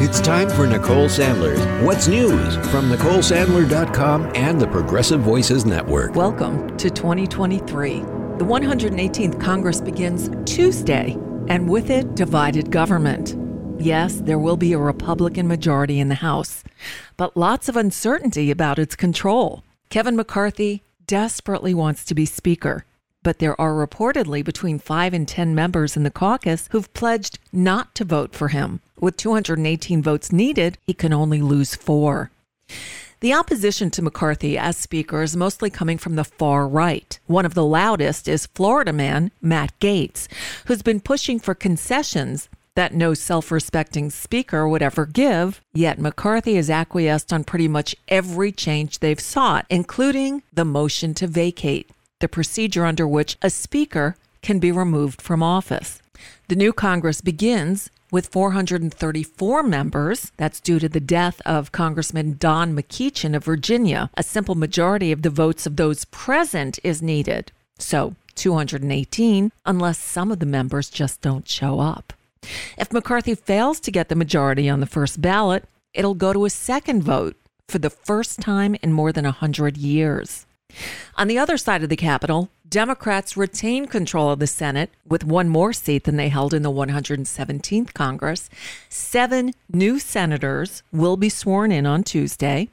It's time for Nicole Sandler's What's News from NicoleSandler.com and the Progressive Voices Network. Welcome to 2023. The 118th Congress begins Tuesday, and with it, divided government. Yes, there will be a Republican majority in the House, but lots of uncertainty about its control. Kevin McCarthy desperately wants to be Speaker, but there are reportedly between 5 and 10 members in the caucus who've pledged not to vote for him. With 218 votes needed, he can only lose four. The opposition to McCarthy as Speaker is mostly coming from the far right. One of the loudest is Florida man Matt Gaetz, who's been pushing for concessions that no self respecting speaker would ever give, yet McCarthy has acquiesced on pretty much every change they've sought, including the motion to vacate, the procedure under which a speaker can be removed from office. The new Congress begins with 434 members. That's due to the death of Congressman Don McEachin of Virginia. A simple majority of the votes of those present is needed. So 218, unless some of the members just don't show up. If McCarthy fails to get the majority on the first ballot, it'll go to a second vote for the first time in more than 100 years. On the other side of the Capitol, Democrats retain control of the Senate with one more seat than they held in the 117th Congress. Seven new senators will be sworn in on Tuesday.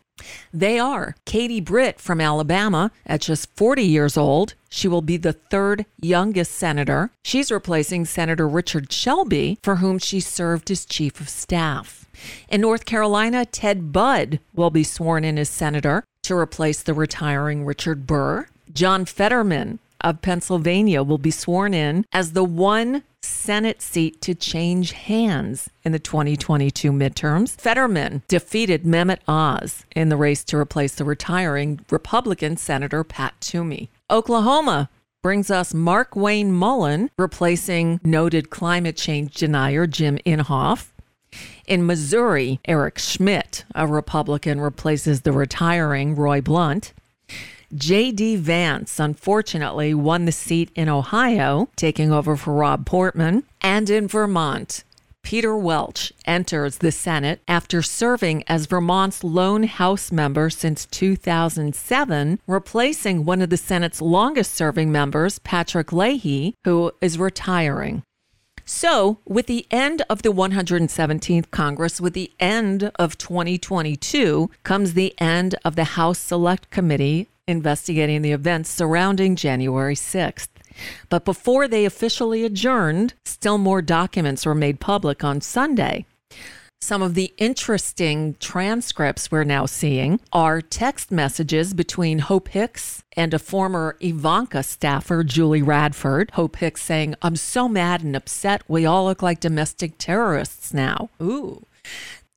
They are Katie Britt from Alabama at just 40 years old. She will be the third youngest senator. She's replacing Senator Richard Shelby, for whom she served as chief of staff. In North Carolina, Ted Budd will be sworn in as senator to replace the retiring Richard Burr. John Fetterman of Pennsylvania will be sworn in as the one Senate seat to change hands in the 2022 midterms. Fetterman defeated Mehmet Oz in the race to replace the retiring Republican Senator Pat Toomey. Oklahoma brings us Mark Wayne Mullin, replacing noted climate change denier Jim Inhofe. In Missouri, Eric Schmitt, a Republican, replaces the retiring Roy Blunt. J.D. Vance, unfortunately, won the seat in Ohio, taking over for Rob Portman. And in Vermont, Peter Welch enters the Senate after serving as Vermont's lone House member since 2007, replacing one of the Senate's longest serving members, Patrick Leahy, who is retiring. So, with the end of the 117th Congress, with the end of 2022, comes the end of the House Select Committee investigating the events surrounding January 6th. But before they officially adjourned, still more documents were made public on Sunday. Some of the interesting transcripts we're now seeing are text messages between Hope Hicks and a former Ivanka staffer, Julie Radford. Hope Hicks saying, I'm so mad and upset. We all look like domestic terrorists now. Ooh.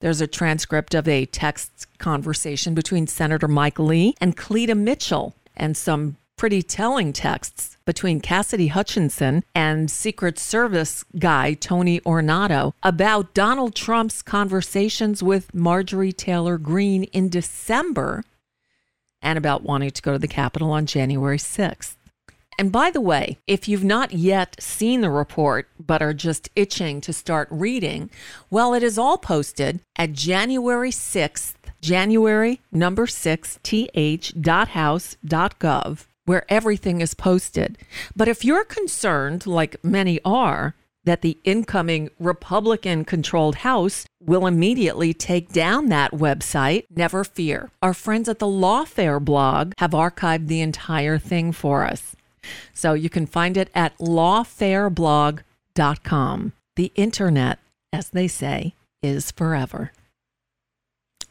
There's a transcript of a text conversation between Senator Mike Lee and Cleta Mitchell, and some pretty telling texts between Cassidy Hutchinson and Secret Service guy Tony Ornato about Donald Trump's conversations with Marjorie Taylor Greene in December and about wanting to go to the Capitol on January 6th. And by the way, if you've not yet seen the report but are just itching to start reading, well, it is all posted at January 6th, January number 6 th.house.gov, where everything is posted. But if you're concerned, like many are, that the incoming Republican controlled House will immediately take down that website, never fear. Our friends at the Lawfare blog have archived the entire thing for us. So you can find it at lawfareblog.com. The internet, as they say, is forever.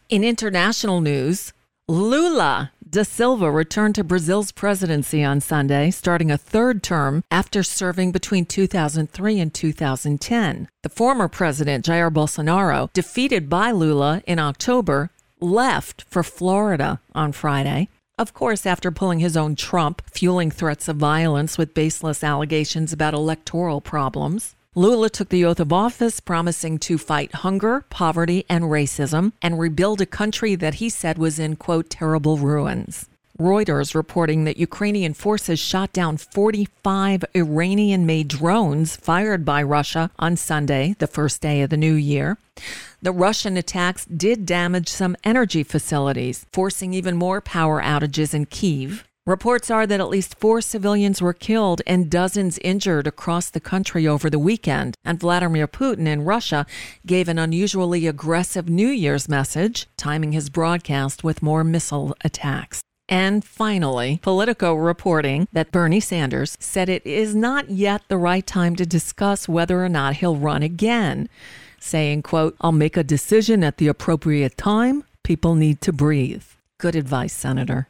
In international news, Lula da Silva returned to Brazil's presidency on Sunday, starting a third term after serving between 2003 and 2010. The former president, Jair Bolsonaro, defeated by Lula in October, left for Florida on Friday. Of course, after pulling his own Trump, fueling threats of violence with baseless allegations about electoral problems. Lula took the oath of office, promising to fight hunger, poverty, and racism, and rebuild a country that he said was in, quote, terrible ruins. Reuters reporting that Ukrainian forces shot down 45 Iranian made drones fired by Russia on Sunday, the first day of the new year. The Russian attacks did damage some energy facilities, forcing even more power outages in Kiev. Reports are that at least four civilians were killed and dozens injured across the country over the weekend. And Vladimir Putin in Russia gave an unusually aggressive New Year's message, timing his broadcast with more missile attacks. And finally, Politico reporting that Bernie Sanders said it is not yet the right time to discuss whether or not he'll run again, saying, quote, I'll make a decision at the appropriate time. People need to breathe. Good advice, Senator.